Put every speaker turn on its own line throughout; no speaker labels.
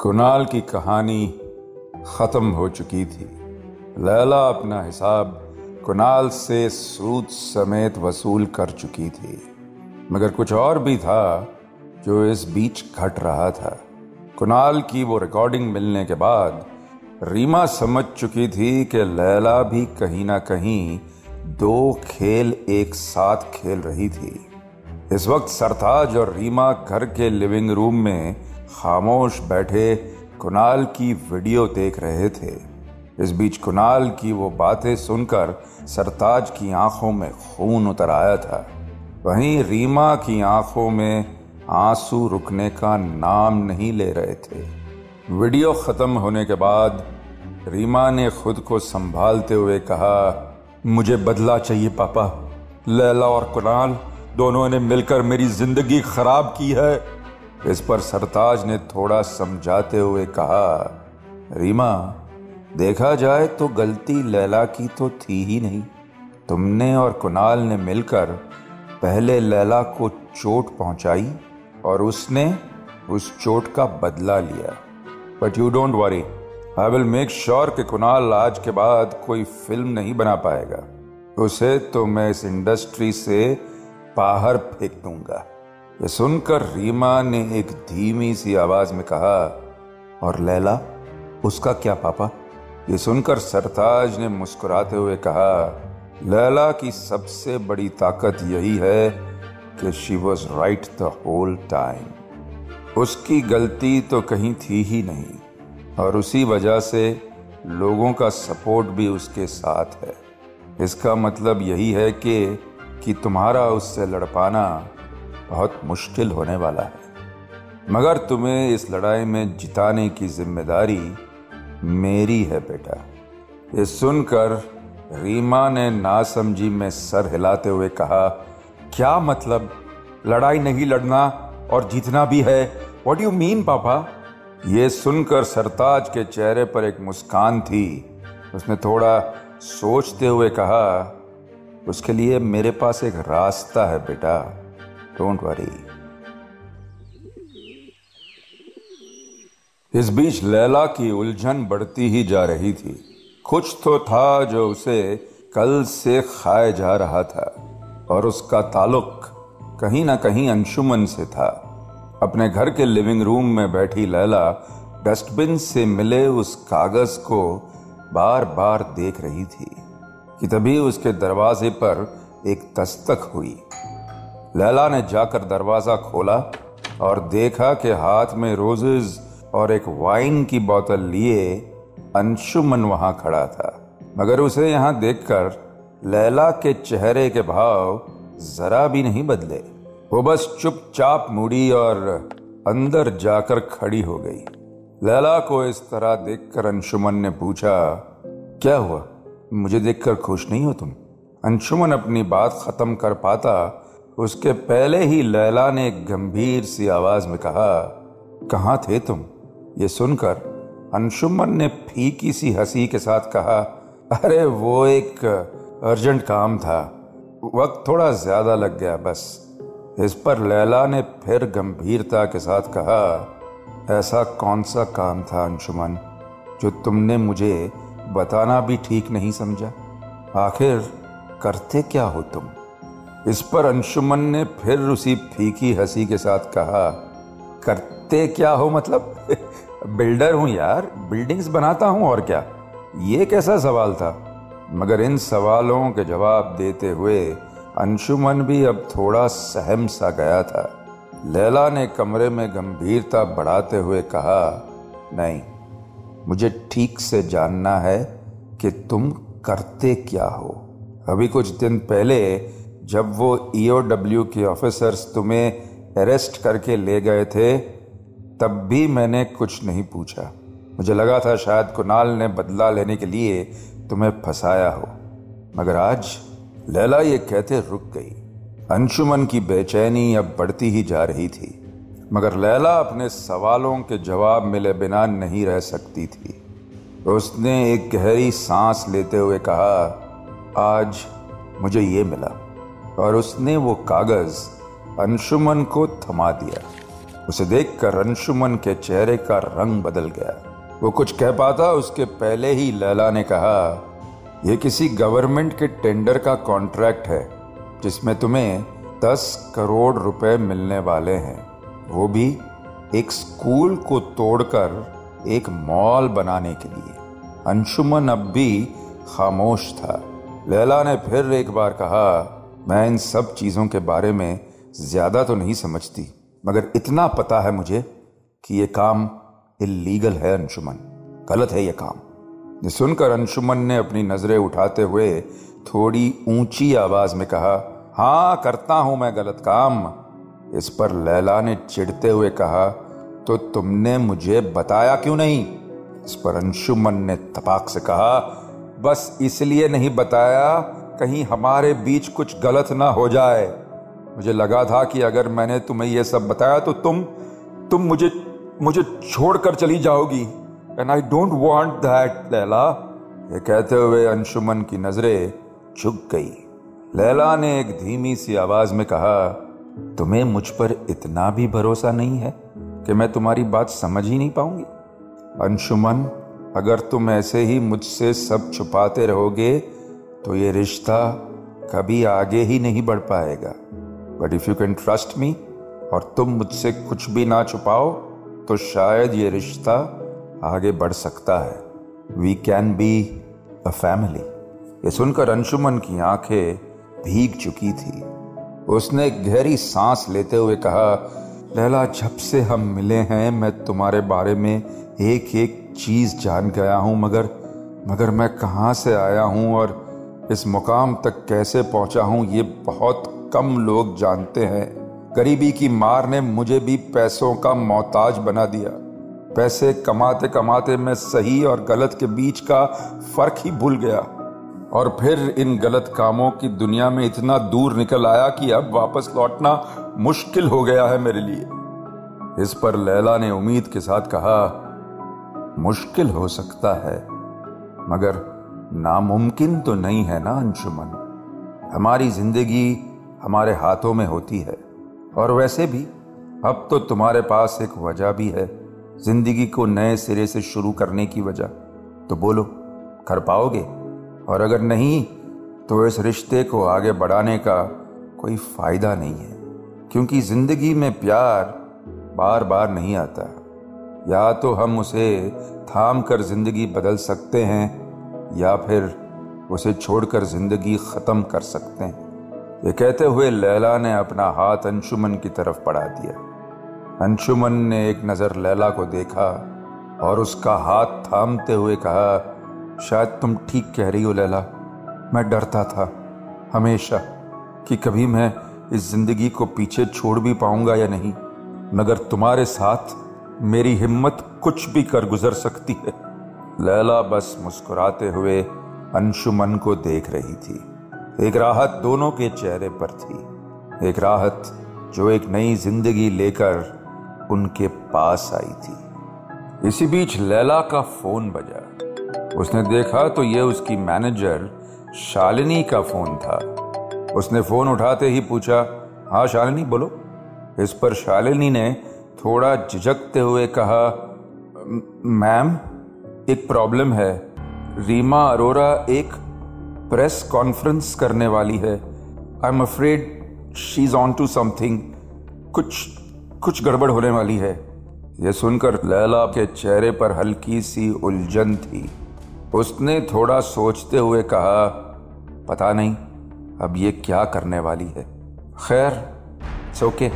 कुणाल की कहानी खत्म हो चुकी थी। लैला अपना हिसाब कुणाल से सूद समेत वसूल कर चुकी थी। मगर कुछ और भी था जो इस बीच घट रहा था। कुणाल की वो रिकॉर्डिंग मिलने के बाद रीमा समझ चुकी थी कि लैला भी कहीं ना कहीं दो खेल एक साथ खेल रही थी। इस वक्त सरताज और रीमा घर के लिविंग रूम में खामोश बैठे कुणाल की वीडियो देख रहे थे। इस बीच कुणाल की वो बातें सुनकर सरताज की आँखों में खून उतर आया था। वहीं रीमा की आँखों में आँसू रुकने का नाम नहीं ले रहे थे। वीडियो खत्म होने के बाद रीमा ने खुद को संभालते हुए कहा, मुझे बदला चाहिए पापा। लैला और कुणाल दोनों ने मिलकर मेरी ज़िंदगी खराब की है। इस पर सरताज ने थोड़ा समझाते हुए कहा, रीमा, देखा जाए तो गलती लैला की तो थी ही नहीं। तुमने और कुणाल ने मिलकर पहले लैला को चोट पहुंचाई और उसने उस चोट का बदला लिया। But you don't worry I will make sure कि कुणाल आज के बाद कोई फ़िल्म नहीं बना पाएगा। उसे तो मैं इस इंडस्ट्री से बाहर फेंक दूँगा। ये सुनकर रीमा ने एक धीमी सी आवाज़ में कहा, और लैला, उसका क्या पापा? ये सुनकर सरताज ने मुस्कुराते हुए कहा, लैला की सबसे बड़ी ताकत यही है कि she was right the whole time उसकी गलती तो कहीं थी ही नहीं, और उसी वजह से लोगों का सपोर्ट भी उसके साथ है। इसका मतलब यही है कि कि तुम्हारा उससे लड़ पाना बहुत मुश्किल होने वाला है। मगर तुम्हें इस लड़ाई में जिताने की ज़िम्मेदारी मेरी है बेटा। ये सुनकर रीमा ने नासमझी में सर हिलाते हुए कहा, क्या मतलब? लड़ाई नहीं लड़ना और जीतना भी है? वॉट यू मीन पापा? ये सुनकर सरताज के चेहरे पर एक मुस्कान थी। उसने थोड़ा सोचते हुए कहा, उसके लिए मेरे पास एक रास्ता है बेटा। डोंट वरी इस बीच लैला की उलझन बढ़ती ही जा रही थी। कुछ तो था जो उसे कल से खाए जा रहा था, और उसका ताल्लुक कहीं ना कहीं अंशुमन से था। अपने घर के लिविंग रूम में बैठी लैला डस्टबिन से मिले उस कागज़ को बार बार देख रही थी, कि तभी उसके दरवाजे पर एक दस्तक हुई। लैला ने जाकर दरवाज़ा खोला और देखा कि हाथ में रोजेज और एक वाइन की बोतल लिए अंशुमन वहाँ खड़ा था। मगर उसे यहाँ देखकर लैला के चेहरे के भाव जरा भी नहीं बदले। वो बस चुपचाप मुड़ी और अंदर जाकर खड़ी हो गई। लैला को इस तरह देखकर अंशुमन ने पूछा, क्या हुआ? मुझे देखकर खुश नहीं हो तुम? अंशुमन अपनी बात खत्म कर पाता उसके पहले ही लैला ने गंभीर सी आवाज़ में कहा, कहाँ थे तुम? ये सुनकर अंशुमन ने फीकी सी हँसी के साथ कहा, अरे वो एक अर्जेंट काम था। वक्त थोड़ा ज़्यादा लग गया बस। इस पर लैला ने फिर गंभीरता के साथ कहा, ऐसा कौन सा काम था अंशुमन, जो तुमने मुझे बताना भी ठीक नहीं समझा? आखिर करते क्या हो तुम? इस पर अंशुमन ने फिर उसी फीकी हँसी के साथ कहा, करते क्या हो मतलब? बिल्डर हूँ यार, बिल्डिंग्स बनाता हूँ और क्या? ये कैसा सवाल था? मगर इन सवालों के जवाब देते हुए अंशुमन भी अब थोड़ा सहम सा गया था। लैला ने कमरे में गंभीरता बढ़ाते हुए कहा, नहीं, मुझे ठीक से जानना है कि तुम करते क्या हो। अभी कुछ दिन पहले जब वो ईओडब्ल्यू के ऑफिसर्स तुम्हें अरेस्ट करके ले गए थे, तब भी मैंने कुछ नहीं पूछा। मुझे लगा था शायद कुणाल ने बदला लेने के लिए तुम्हें फंसाया हो। मगर आज लैला ये कहते रुक गई। अंशुमन की बेचैनी अब बढ़ती ही जा रही थी। मगर लैला अपने सवालों के जवाब मिले बिना नहीं रह सकती थी। उसने एक गहरी सांस लेते हुए कहा, आज मुझे ये मिला। और उसने वो कागज़ अंशुमन को थमा दिया। उसे देखकर अंशुमन के चेहरे का रंग बदल गया। वो कुछ कह पाता, उसके पहले ही लैला ने कहा यह किसी गवर्नमेंट के टेंडर का कॉन्ट्रैक्ट है, जिसमें तुम्हें दस करोड़ रुपए मिलने वाले हैं। वो भी एक स्कूल को तोड़कर एक मॉल बनाने के लिए। अंशुमन अब भी खामोश था। लैला ने फिर एक बार कहा मैं इन सब चीज़ों के बारे में ज़्यादा तो नहीं समझती, मगर इतना पता है मुझे कि यह काम इलीगल है, अंशुमन। गलत है यह काम। ये सुनकर अंशुमन ने अपनी नज़रें उठाते हुए थोड़ी ऊँची आवाज़ में कहा हाँ करता हूँ मैं गलत काम। इस पर लैला ने चिढ़ते हुए कहा तो तुमने मुझे बताया क्यों नहीं? इस पर अंशुमन ने तपाक से कहा, बस इसलिए नहीं बताया कहीं हमारे बीच कुछ गलत ना हो जाए। मुझे लगा था कि अगर मैंने तुम्हें यह सब बताया तो तुम तुम मुझे मुझे छोड़कर चली जाओगी। And I don't want that Laila. ये कहते हुए अंशुमन की नज़रें झुक गई। लैला ने एक धीमी सी आवाज़ में कहा, तुम्हें मुझ पर इतना भी भरोसा नहीं है कि मैं तुम्हारी बात समझ ही नहीं पाऊँगी? अंशुमन, अगर तुम ऐसे ही मुझसे सब छुपाते रहोगे तो ये रिश्ता कभी आगे ही नहीं बढ़ पाएगा। But if you can trust me और तुम मुझसे कुछ भी ना छुपाओ तो शायद ये रिश्ता आगे बढ़ सकता है। We can be a family ये सुनकर अंशुमन की आँखें भीग चुकी थी। उसने गहरी सांस लेते हुए कहा, लैला, जब से हम मिले हैं, मैं तुम्हारे बारे में एक एक चीज़ जान गया हूँ, मगर मगर मैं कहाँ से आया हूँ और इस मुकाम तक कैसे पहुँचा हूँ, ये बहुत कम लोग जानते हैं। गरीबी की मार ने मुझे भी पैसों का मोहताज बना दिया। पैसे कमाते कमाते मैं सही और गलत के बीच का फ़र्क ही भूल गया। और फिर इन गलत कामों की दुनिया में इतना दूर निकल आया कि अब वापस लौटना मुश्किल हो गया है मेरे लिए। इस पर लैला ने उम्मीद के साथ कहा, मुश्किल हो सकता है, मगर नामुमकिन तो नहीं है ना, अंशुमन। हमारी ज़िंदगी हमारे हाथों में होती है, और वैसे भी अब तो तुम्हारे पास एक वजह भी है, ज़िंदगी को नए सिरे से शुरू करने की वजह। तो बोलो, कर पाओगे? और अगर नहीं तो इस रिश्ते को आगे बढ़ाने का कोई फ़ायदा नहीं है, क्योंकि ज़िंदगी में प्यार बार बार नहीं आता। या तो हम उसे थाम कर ज़िंदगी बदल सकते हैं या फिर उसे छोड़कर ज़िंदगी खत्म कर सकते हैं। ये कहते हुए लैला ने अपना हाथ अंशुमन की तरफ़ बढ़ा दिया। अंशुमन ने एक नज़र लैला को देखा और उसका हाथ थामते हुए कहा, शायद तुम ठीक कह रही हो लैला। मैं डरता था हमेशा कि कभी मैं इस ज़िंदगी को पीछे छोड़ भी पाऊँगा या नहीं, मगर तुम्हारे साथ मेरी हिम्मत कुछ भी कर गुजर सकती है। लैला बस मुस्कुराते हुए अंशुमन को देख रही थी। एक राहत दोनों के चेहरे पर थी। एक राहत जो एक नई ज़िंदगी लेकर उनके पास आई थी। इसी बीच लैला का फ़ोन बजा। उसने देखा तो यह उसकी मैनेजर शालिनी का फ़ोन था। उसने फ़ोन उठाते ही पूछा हाँ शालिनी, बोलो। इस पर शालिनी ने थोड़ा झिझकते हुए कहा मैम एक प्रॉब्लम है। रीमा अरोरा एक प्रेस कॉन्फ्रेंस करने वाली है। I am afraid she is on to something कुछ कुछ गड़बड़ होने वाली है। यह सुनकर लैला के चेहरे पर हल्की सी उलझन थी। उसने थोड़ा सोचते हुए कहा, पता नहीं, अब ये क्या करने वाली है? खैर ओके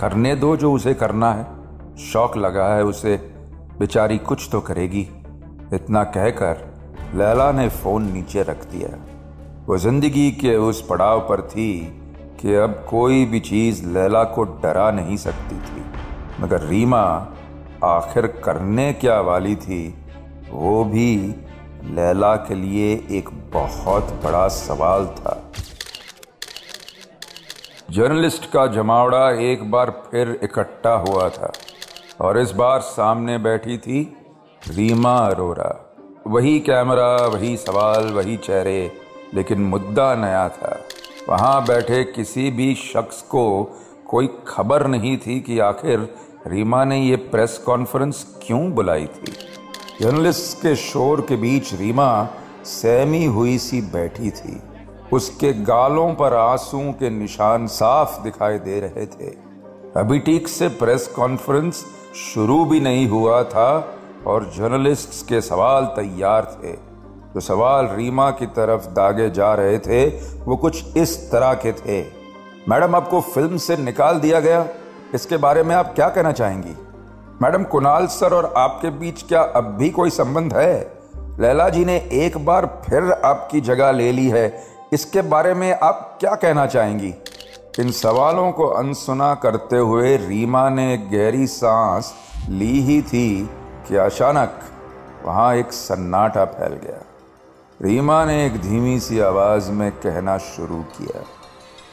करने दो जो उसे करना है। शौक लगा है उसे। बेचारी कुछ तो करेगी। इतना कहकर लैला ने फ़ोन नीचे रख दिया। वो ज़िंदगी के उस पड़ाव पर थी कि अब कोई भी चीज़ लैला को डरा नहीं सकती थी। मगर रीमा आखिर करने क्या वाली थी, वो भी लैला के लिए एक बहुत बड़ा सवाल था। जर्नलिस्ट का जमावड़ा एक बार फिर इकट्ठा हुआ था और इस बार सामने बैठी थी रीमा अरोरा। वही कैमरा, वही सवाल, वही चेहरे, लेकिन मुद्दा नया था। वहाँ बैठे किसी भी शख्स को कोई खबर नहीं थी कि आखिर रीमा ने ये प्रेस कॉन्फ्रेंस क्यों बुलाई थी। जर्नलिस्ट के शोर के बीच रीमा सहमी हुई सी बैठी थी। उसके गालों पर आँसू के निशान साफ़ दिखाई दे रहे थे। अभी ठीक से प्रेस कॉन्फ्रेंस शुरू भी नहीं हुआ था और जर्नलिस्ट्स के सवाल तैयार थे। जो सवाल रीमा की तरफ़ दागे जा रहे थे, वो कुछ इस तरह के थे। मैडम, आपको फ़िल्म से निकाल दिया गया? इसके बारे में आप क्या कहना चाहेंगी? मैडम, कुणाल सर और आपके बीच क्या अब भी कोई संबंध है? लैला जी ने एक बार फिर आपकी जगह ले ली है। इसके बारे में आप क्या कहना चाहेंगी? इन सवालों को अनसुना करते हुए रीमा ने गहरी सांस ली ही थी। कि अचानक वहाँ एक सन्नाटा फैल गया। रीमा ने एक धीमी सी आवाज़ में कहना शुरू किया,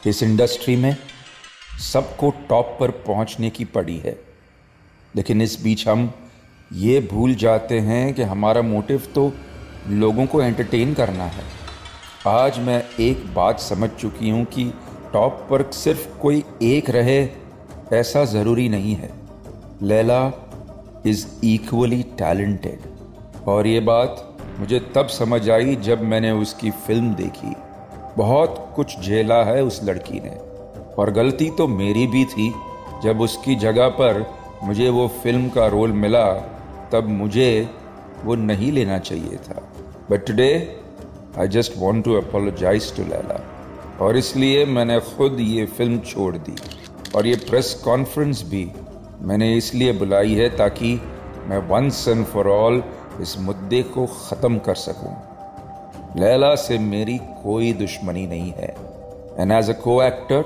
इस इंडस्ट्री में सबको टॉप पर पहुँचने की पड़ी है। लेकिन इस बीच हम ये भूल जाते हैं कि हमारा मोटिव तो लोगों को एंटरटेन करना है। आज मैं एक बात समझ चुकी हूँ कि टॉप पर सिर्फ़ कोई एक रहे ऐसा ज़रूरी नहीं है। लैला इज़ इक्वली टैलेंटेड और ये बात मुझे तब समझ आई जब मैंने उसकी फ़िल्म देखी। बहुत कुछ झेला है उस लड़की ने। और गलती तो मेरी भी थी। जब उसकी जगह पर मुझे वो फ़िल्म का रोल मिला, तब मुझे वो नहीं लेना चाहिए था। But today I just want to apologise to Laila और इसलिए मैंने खुद ये फ़िल्म छोड़ दी। और ये प्रेस कॉन्फ्रेंस भी मैंने इसलिए बुलाई है ताकि मैं वंस एंड फॉर ऑल इस मुद्दे को ख़त्म कर सकूँ। लैला से मेरी कोई दुश्मनी नहीं है। एंड एज अ को एक्टर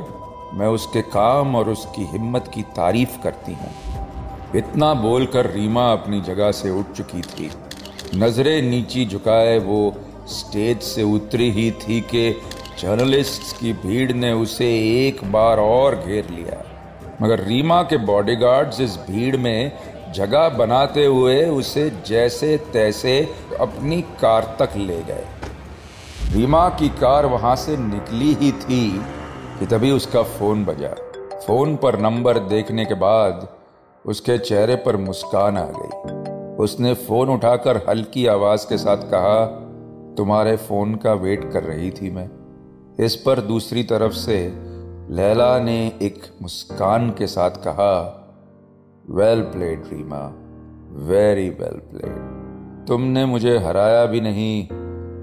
मैं उसके काम और उसकी हिम्मत की तारीफ़ करती हूँ। इतना बोलकर रीमा अपनी जगह से उठ चुकी थी। नज़रें नीची झुकाए वो स्टेज से उतरी ही थी कि जर्नलिस्ट्स की भीड़ ने उसे एक बार और घेर लिया। मगर रीमा के बॉडीगार्ड्स इस भीड़ में जगह बनाते हुए उसे जैसे तैसे अपनी कार तक ले गए। रीमा की कार वहाँ से निकली ही थी कि तभी उसका फ़ोन बजा। फ़ोन पर नंबर देखने के बाद उसके चेहरे पर मुस्कान आ गई। उसने फ़ोन उठाकर हल्की आवाज़ के साथ कहा, तुम्हारे फ़ोन का वेट कर रही थी मैं। इस पर दूसरी तरफ़ से लैला ने एक मुस्कान के साथ कहा well played Reema very well played तुमने मुझे हराया भी नहीं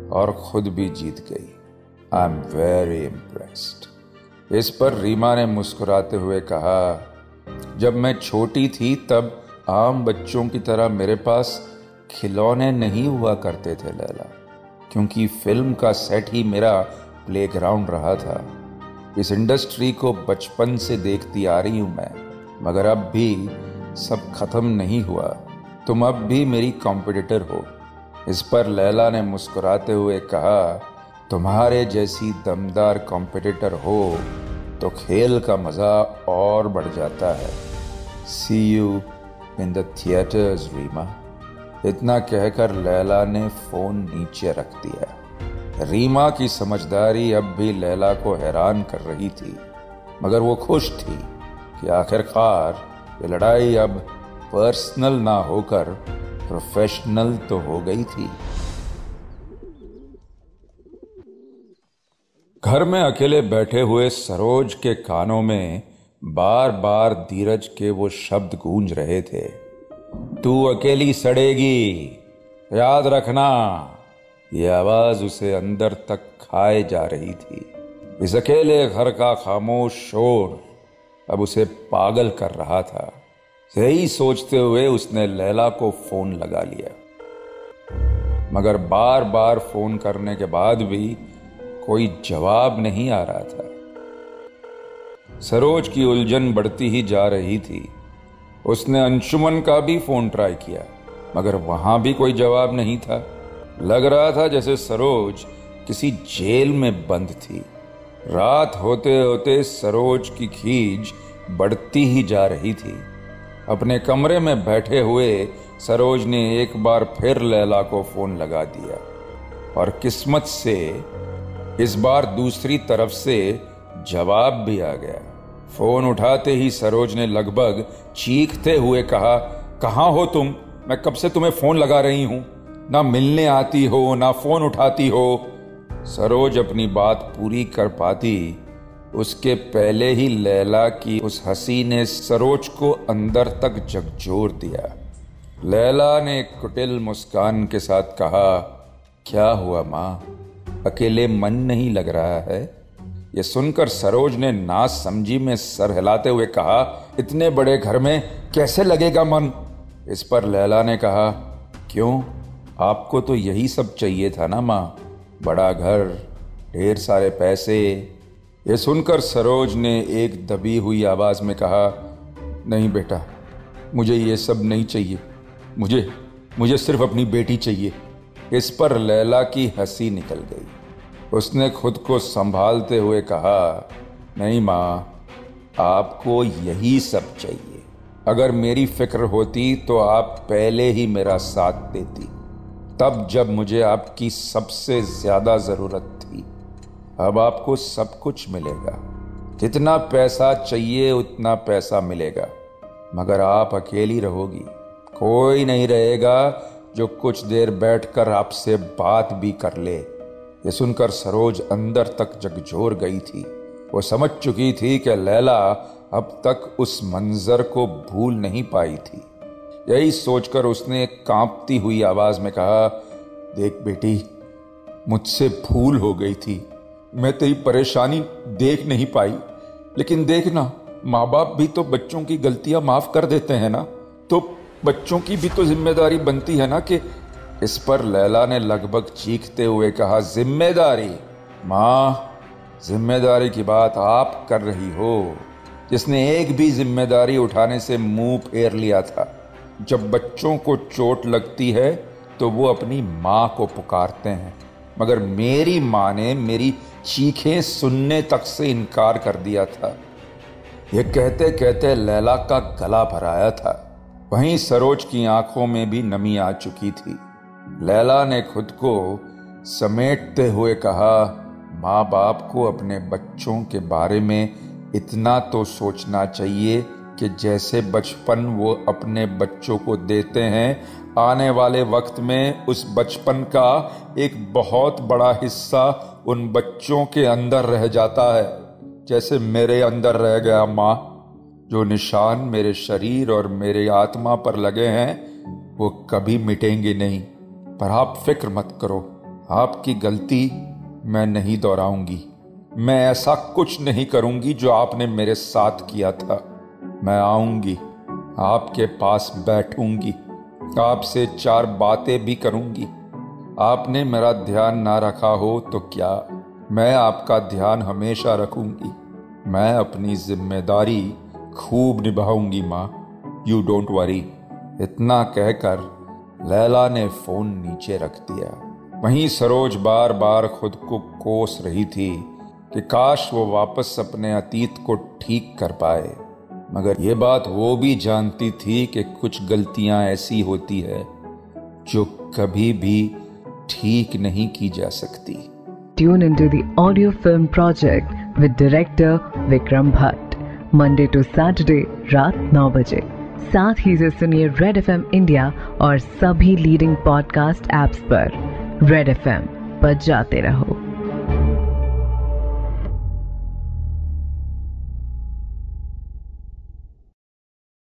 और खुद भी जीत गई। आई एम वेरी इम्प्रेस्ड इस पर रीमा ने मुस्कुराते हुए कहा, जब मैं छोटी थी, तब आम बच्चों की तरह मेरे पास खिलौने नहीं हुआ करते थे, लैला, क्योंकि फ़िल्म का सेट ही मेरा प्लेग्राउंड रहा था। इस इंडस्ट्री को बचपन से देखती आ रही हूँ मैं। मगर अब भी सब खत्म नहीं हुआ। तुम अब भी मेरी कॉम्पिटिटर हो। इस पर लैला ने मुस्कुराते हुए कहा, तुम्हारे जैसी दमदार कॉम्पिटिटर हो तो खेल का मज़ा और बढ़ जाता है। See you in the theatres Reema इतना कहकर लैला ने फ़ोन नीचे रख दिया। रीमा की समझदारी अब भी लैला को हैरान कर रही थी, मगर वो खुश थी कि आखिरकार ये लड़ाई अब पर्सनल ना होकर प्रोफेशनल तो हो गई थी। घर में अकेले बैठे हुए सरोज के कानों में बार बार धीरज के वो शब्द गूंज रहे थे। तू अकेली सड़ेगी, याद रखना। ये आवाज़ उसे अंदर तक खाए जा रही थी। इस अकेले घर का खामोश शोर अब उसे पागल कर रहा था। यही सोचते हुए उसने लैला को फ़ोन लगा लिया। मगर बार बार फ़ोन करने के बाद भी कोई जवाब नहीं आ रहा था। सरोज की उलझन बढ़ती ही जा रही थी। उसने अंशुमन का भी फ़ोन ट्राई किया, मगर वहाँ भी कोई जवाब नहीं था। लग रहा था जैसे सरोज किसी जेल में बंद थी। रात होते होते सरोज की खींच बढ़ती ही जा रही थी। अपने कमरे में बैठे हुए सरोज ने एक बार फिर लैला को फ़ोन लगा दिया। और किस्मत से इस बार दूसरी तरफ़ से जवाब भी आ गया। फ़ोन उठाते ही सरोज ने लगभग चीखते हुए कहा, कहाँ हो तुम? मैं कब से तुम्हें फ़ोन लगा रही हूँ? ना मिलने आती हो, ना फ़ोन उठाती हो। सरोज अपनी बात पूरी कर पाती। उसके पहले ही लैला की उस हँसी ने सरोज को अंदर तक झकझोर दिया। लैला ने कुटिल मुस्कान के साथ कहा, क्या हुआ माँ? अकेले मन नहीं लग रहा है? यह सुनकर सरोज ने ना समझी में सर हिलाते हुए कहा, इतने बड़े घर में कैसे लगेगा मन? इस पर लैला ने कहा, क्यों? आपको तो यही सब चाहिए था ना माँ? बड़ा घर, ढेर सारे पैसे। ये सुनकर सरोज ने एक दबी हुई आवाज़ में कहा, नहीं बेटा, मुझे ये सब नहीं चाहिए। मुझे मुझे सिर्फ़ अपनी बेटी चाहिए। इस पर लैला की हँसी निकल गई। उसने खुद को संभालते हुए कहा, नहीं माँ, आपको यही सब चाहिए। अगर मेरी फ़िक्र होती तो आप पहले ही मेरा साथ देती। तब जब मुझे आपकी सबसे ज़्यादा ज़रूरत थी, अब आपको सब कुछ मिलेगा। जितना पैसा चाहिए, उतना पैसा मिलेगा। मगर आप अकेली रहोगी। कोई नहीं रहेगा जो कुछ देर बैठकर आपसे बात भी कर ले। ये सुनकर सरोज अंदर तक जगझोर गई थी। वो समझ चुकी थी कि लैला अब तक उस मंजर को भूल नहीं पाई थी। यही सोचकर उसने कांपती हुई आवाज़ में कहा, देख बेटी, मुझसे भूल हो गई थी। मैं तेरी परेशानी देख नहीं पाई। लेकिन देखना माँ बाप भी तो बच्चों की गलतियाँ माफ़ कर देते हैं ना। तो बच्चों की भी तो ज़िम्मेदारी बनती है ना कि इस पर लैला ने लगभग चीखते हुए कहा, ज़िम्मेदारी, माँ, ज़िम्मेदारी की बात आप कर रही हो। जिसने एक भी ज़िम्मेदारी उठाने से मुँह फेर लिया था। जब बच्चों को चोट लगती है तो वो अपनी माँ को पुकारते हैं। मगर मेरी माँ ने मेरी चीखें सुनने तक से इनकार कर दिया था। यह कहते कहते लैला का गला भराया था। वहीं सरोज की आँखों में भी नमी आ चुकी थी। लैला ने खुद को समेटते हुए कहा, माँ बाप को अपने बच्चों के बारे में इतना तो सोचना चाहिए कि जैसे बचपन वो अपने बच्चों को देते हैं, आने वाले वक्त में उस बचपन का एक बहुत बड़ा हिस्सा उन बच्चों के अंदर रह जाता है। जैसे मेरे अंदर रह गया माँ, जो निशान मेरे शरीर और मेरे आत्मा पर लगे हैं, वो कभी मिटेंगे नहीं। पर आप फ़िक्र मत करो, आपकी गलती मैं नहीं दोहराऊँगी। मैं ऐसा कुछ नहीं करूँगी जो आपने मेरे साथ किया था। मैं आऊँगी, आपके पास बैठूँगी, आपसे चार बातें भी करूँगी। आपने मेरा ध्यान ना रखा हो तो क्या? मैं आपका ध्यान हमेशा रखूँगी। मैं अपनी ज़िम्मेदारी खूब निभाऊँगी, माँ। यू डोंट वरी इतना कहकर लैला ने फ़ोन नीचे रख दिया। वहीं सरोज बार बार खुद को कोस रही थी कि काश वो वापस अपने अतीत को ठीक कर पाए। मगर ये बात वो भी जानती थी कि कुछ गलतियाँ ऐसी होती है जो कभी भी ठीक नहीं की जा सकती।
Tune in to audio film project with director Vikram Bhatt Monday to Saturday रात नौ बजे। साथ ही से सुनिए रेड एफएम इंडिया और सभी लीडिंग पॉडकास्ट एप्स पर। रेड एफ़ पर जाते रहो।